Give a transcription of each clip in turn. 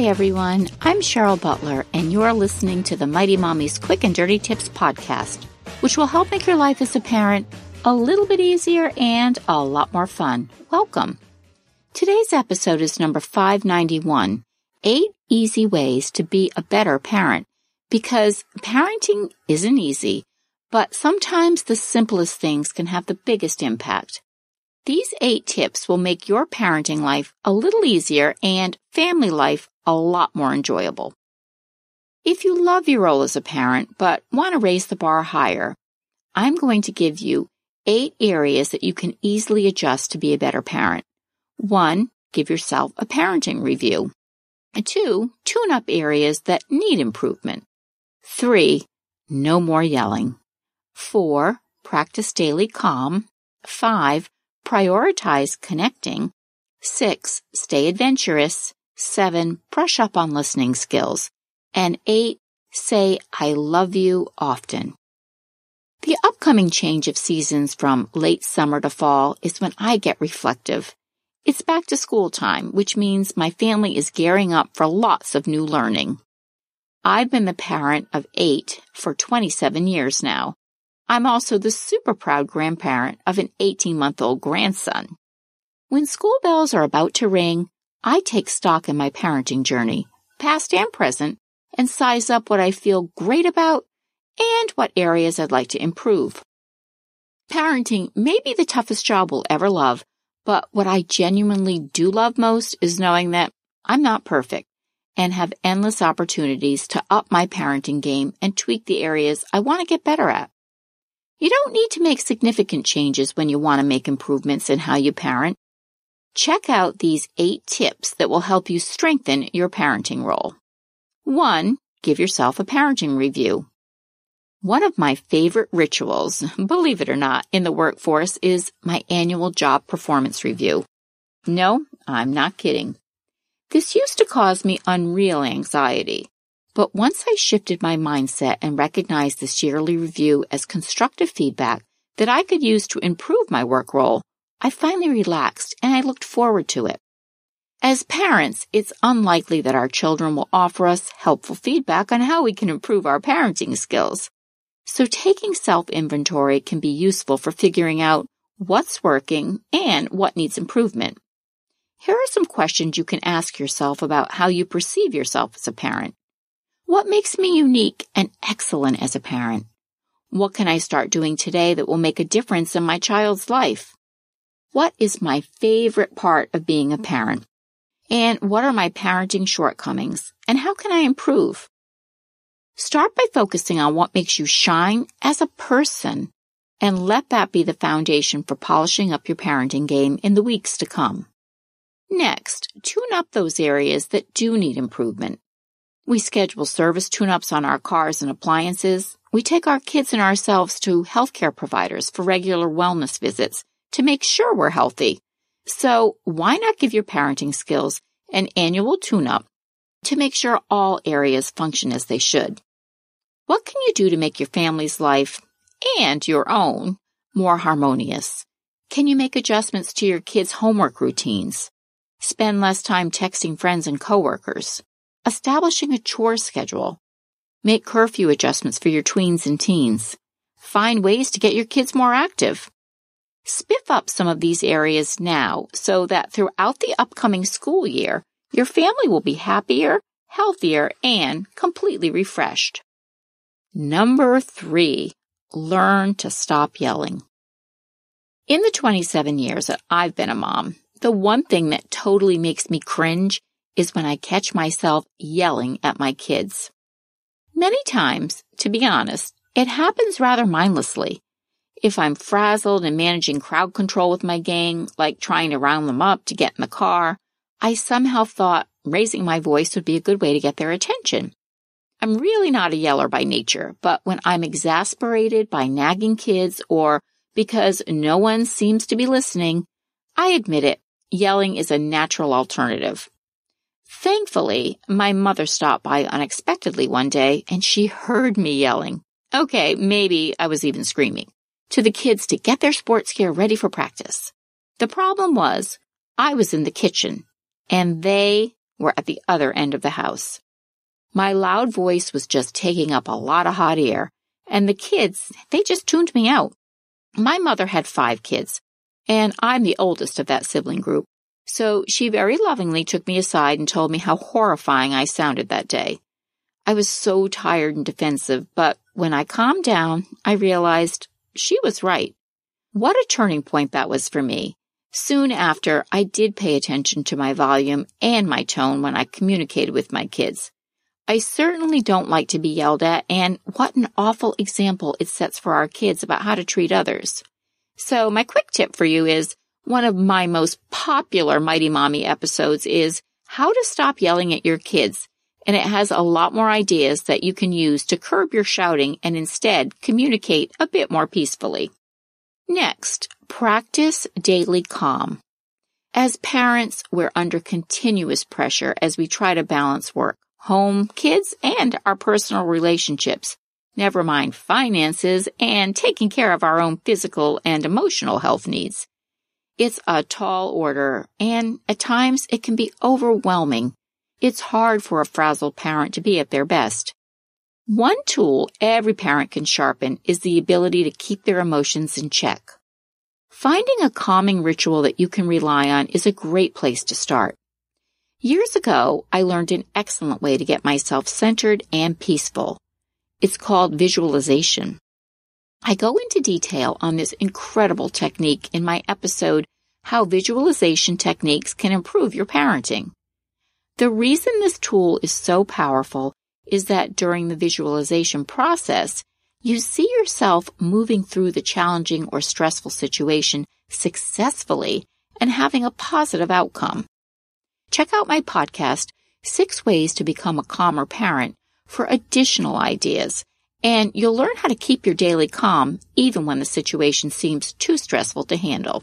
Hi, everyone. I'm Cheryl Butler, and you're listening to the Mighty Mommy's Quick and Dirty Tips podcast, which will help make your life as a parent a little bit easier and a lot more fun. Welcome. Today's episode is number 591 Eight Easy Ways to Be a Better Parent. Because parenting isn't easy, but sometimes the simplest things can have the biggest impact. These eight tips will make your parenting life a little easier and family life a lot more enjoyable. If you love your role as a parent but want to raise the bar higher, I'm going to give you eight areas that you can easily adjust to be a better parent. One, give yourself a parenting review. Two, tune up areas that need improvement. Three, no more yelling. Four, practice daily calm. Five, prioritize connecting. Six, stay adventurous. Seven, brush up on listening skills. And eight, say, I love you often. The upcoming change of seasons from late summer to fall is when I get reflective. It's back to school time, which means my family is gearing up for lots of new learning. I've been the parent of eight for 27 years now. I'm also the super proud grandparent of an 18 month old grandson. When school bells are about to ring, I take stock in my parenting journey, past and present, and size up what I feel great about and what areas I'd like to improve. Parenting may be the toughest job we'll ever love, but what I genuinely do love most is knowing that I'm not perfect and have endless opportunities to up my parenting game and tweak the areas I want to get better at. You don't need to make significant changes when you want to make improvements in how you parent. Check out these eight tips that will help you strengthen your parenting role. One, give yourself a parenting review. One of my favorite rituals, believe it or not, in the workforce is my annual job performance review. No, I'm not kidding. This used to cause me unreal anxiety. But once I shifted my mindset and recognized this yearly review as constructive feedback that I could use to improve my work role, I finally relaxed and I looked forward to it. As parents, it's unlikely that our children will offer us helpful feedback on how we can improve our parenting skills. So taking self-inventory can be useful for figuring out what's working and what needs improvement. Here are some questions you can ask yourself about how you perceive yourself as a parent. What makes me unique and excellent as a parent? What can I start doing today that will make a difference in my child's life? What is my favorite part of being a parent? And what are my parenting shortcomings? And how can I improve? Start by focusing on what makes you shine as a person and let that be the foundation for polishing up your parenting game in the weeks to come. Next, tune up those areas that do need improvement. We schedule service tune-ups on our cars and appliances. We take our kids and ourselves to healthcare providers for regular wellness visits to make sure we're healthy. So why not give your parenting skills an annual tune-up to make sure all areas function as they should? What can you do to make your family's life and your own more harmonious? Can you make adjustments to your kids' homework routines? Spend less time texting friends and coworkers? Establishing a chore schedule? Make curfew adjustments for your tweens and teens. Find ways to get your kids more active. Spiff up some of these areas now so that throughout the upcoming school year, your family will be happier, healthier, and completely refreshed. Number three, learn to stop yelling. In the 27 years that I've been a mom, the one thing that totally makes me cringe is when I catch myself yelling at my kids. Many times, to be honest, it happens rather mindlessly. If I'm frazzled and managing crowd control with my gang, like trying to round them up to get in the car, I somehow thought raising my voice would be a good way to get their attention. I'm really not a yeller by nature, but when I'm exasperated by nagging kids or because no one seems to be listening, I admit it, yelling is a natural alternative. Thankfully, my mother stopped by unexpectedly one day and she heard me yelling. Okay, maybe I was even screaming to the kids to get their sports gear ready for practice. The problem was I was in the kitchen and they were at the other end of the house. My loud voice was just taking up a lot of hot air and the kids, they just tuned me out. My mother had five kids and I'm the oldest of that sibling group. So she very lovingly took me aside and told me how horrifying I sounded that day. I was so tired and defensive, but when I calmed down, I realized she was right. What a turning point that was for me. Soon after, I did pay attention to my volume and my tone when I communicated with my kids. I certainly don't like to be yelled at, and what an awful example it sets for our kids about how to treat others. So my quick tip for you is one of my most popular Mighty Mommy episodes is how to stop yelling at your kids. And it has a lot more ideas that you can use to curb your shouting and instead communicate a bit more peacefully. Next, practice daily calm. As parents, we're under continuous pressure as we try to balance work, home, kids, and our personal relationships. Never mind finances and taking care of our own physical and emotional health needs. It's a tall order, and at times it can be overwhelming. It's hard for a frazzled parent to be at their best. One tool every parent can sharpen is the ability to keep their emotions in check. Finding a calming ritual that you can rely on is a great place to start. Years ago, I learned an excellent way to get myself centered and peaceful. It's called visualization. I go into detail on this incredible technique in my episode, How Visualization Techniques Can Improve Your Parenting. The reason this tool is so powerful is that during the visualization process, you see yourself moving through the challenging or stressful situation successfully and having a positive outcome. Check out my podcast, Six Ways to Become a Calmer Parent, for additional ideas and you'll learn how to keep your daily calm even when the situation seems too stressful to handle.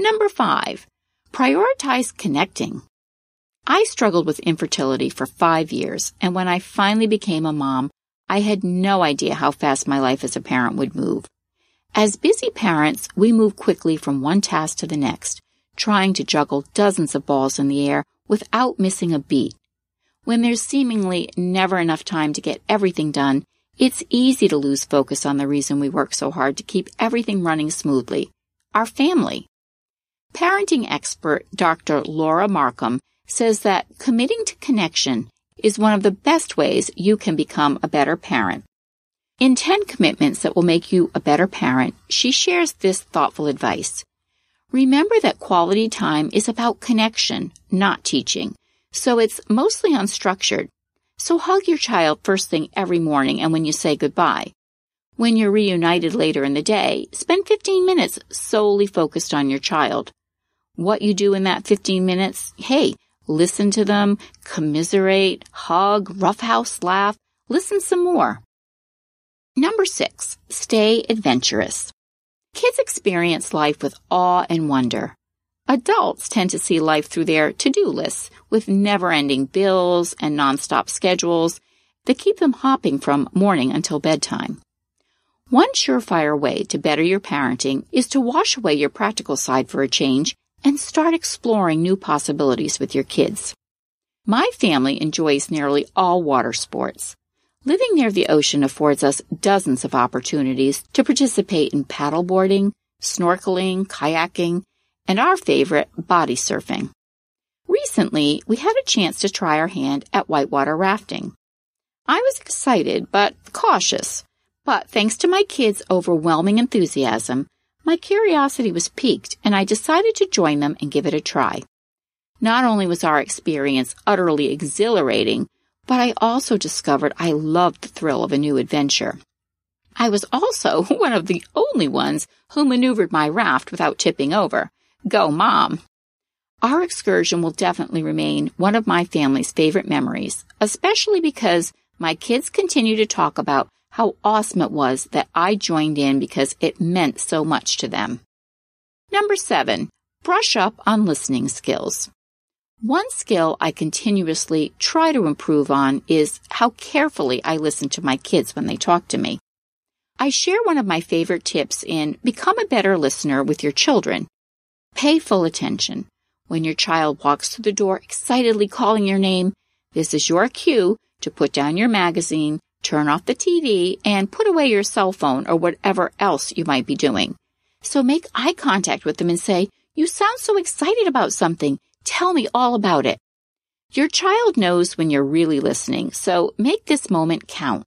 Number five, prioritize connecting. I struggled with infertility for five years, and when I finally became a mom, I had no idea how fast my life as a parent would move. As busy parents, we move quickly from one task to the next, trying to juggle dozens of balls in the air without missing a beat. When there's seemingly never enough time to get everything done, it's easy to lose focus on the reason we work so hard to keep everything running smoothly our family. Parenting expert Dr. Laura Markham says that committing to connection is one of the best ways you can become a better parent. In 10 commitments that will make you a better parent, she shares this thoughtful advice. Remember that quality time is about connection, not teaching. So it's mostly unstructured. So hug your child first thing every morning and when you say goodbye. When you're reunited later in the day, spend 15 minutes solely focused on your child. What you do in that 15 minutes, hey, listen to them, commiserate, hug, roughhouse laugh, listen some more. Number six, stay adventurous. Kids experience life with awe and wonder. Adults tend to see life through their to-do lists with never-ending bills and nonstop schedules that keep them hopping from morning until bedtime. One surefire way to better your parenting is to wash away your practical side for a change and start exploring new possibilities with your kids. My family enjoys nearly all water sports. Living near the ocean affords us dozens of opportunities to participate in paddleboarding, snorkeling, kayaking, and our favorite, body surfing. Recently, we had a chance to try our hand at whitewater rafting. I was excited, but cautious. But thanks to my kids' overwhelming enthusiasm, my curiosity was piqued and I decided to join them and give it a try. Not only was our experience utterly exhilarating, but I also discovered I loved the thrill of a new adventure. I was also one of the only ones who maneuvered my raft without tipping over. Go, Mom! Our excursion will definitely remain one of my family's favorite memories, especially because my kids continue to talk about how awesome it was that I joined in because it meant so much to them. Number seven, brush up on listening skills. One skill I continuously try to improve on is how carefully I listen to my kids when they talk to me. I share one of my favorite tips in Become a Better Listener with your children. Pay full attention. When your child walks through the door excitedly calling your name, this is your cue to put down your magazine, turn off the TV, and put away your cell phone or whatever else you might be doing. So make eye contact with them and say, You sound so excited about something. Tell me all about it. Your child knows when you're really listening, so make this moment count.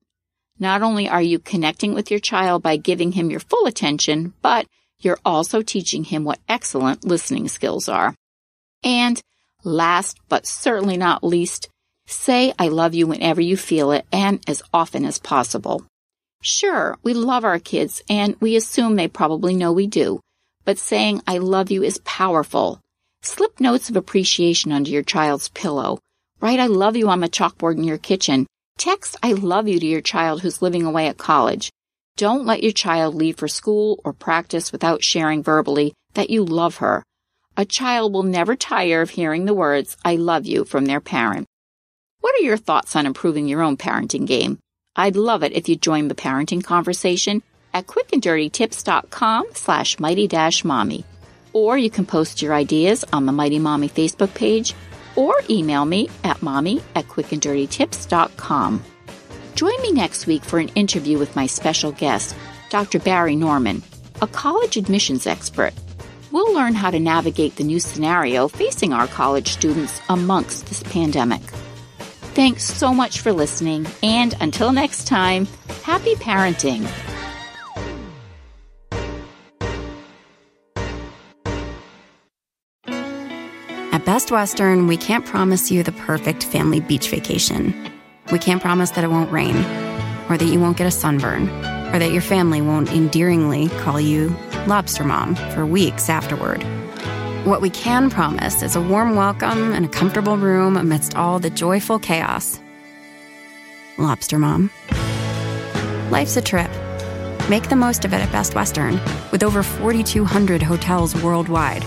Not only are you connecting with your child by giving him your full attention, but you're also teaching him what excellent listening skills are. And last but certainly not least, Say I love you whenever you feel it and as often as possible. Sure, we love our kids and we assume they probably know we do, but saying I love you is powerful. Slip notes of appreciation under your child's pillow. Write I love you on the chalkboard in your kitchen. Text I love you to your child who's living away at college. Don't let your child leave for school or practice without sharing verbally that you love her. A child will never tire of hearing the words I love you from their parent. What are your thoughts on improving your own parenting game? I'd love it if you join the parenting conversation at quickanddirtytips.com slash mighty dash mommy. Or you can post your ideas on the Mighty Mommy Facebook page or email me at mommy at quickanddirtytips.com. Join me next week for an interview with my special guest, Dr. Barry Norman, a college admissions expert. We'll learn how to navigate the new scenario facing our college students amongst this pandemic. Thanks so much for listening, and until next time, happy parenting. At Best Western, we can't promise you the perfect family beach vacation. We can't promise that it won't rain, or that you won't get a sunburn, or that your family won't endearingly call you Lobster Mom for weeks afterward. What we can promise is a warm welcome and a comfortable room amidst all the joyful chaos. Lobster Mom. Life's a trip. Make the most of it at Best Western, with over 4,200 hotels worldwide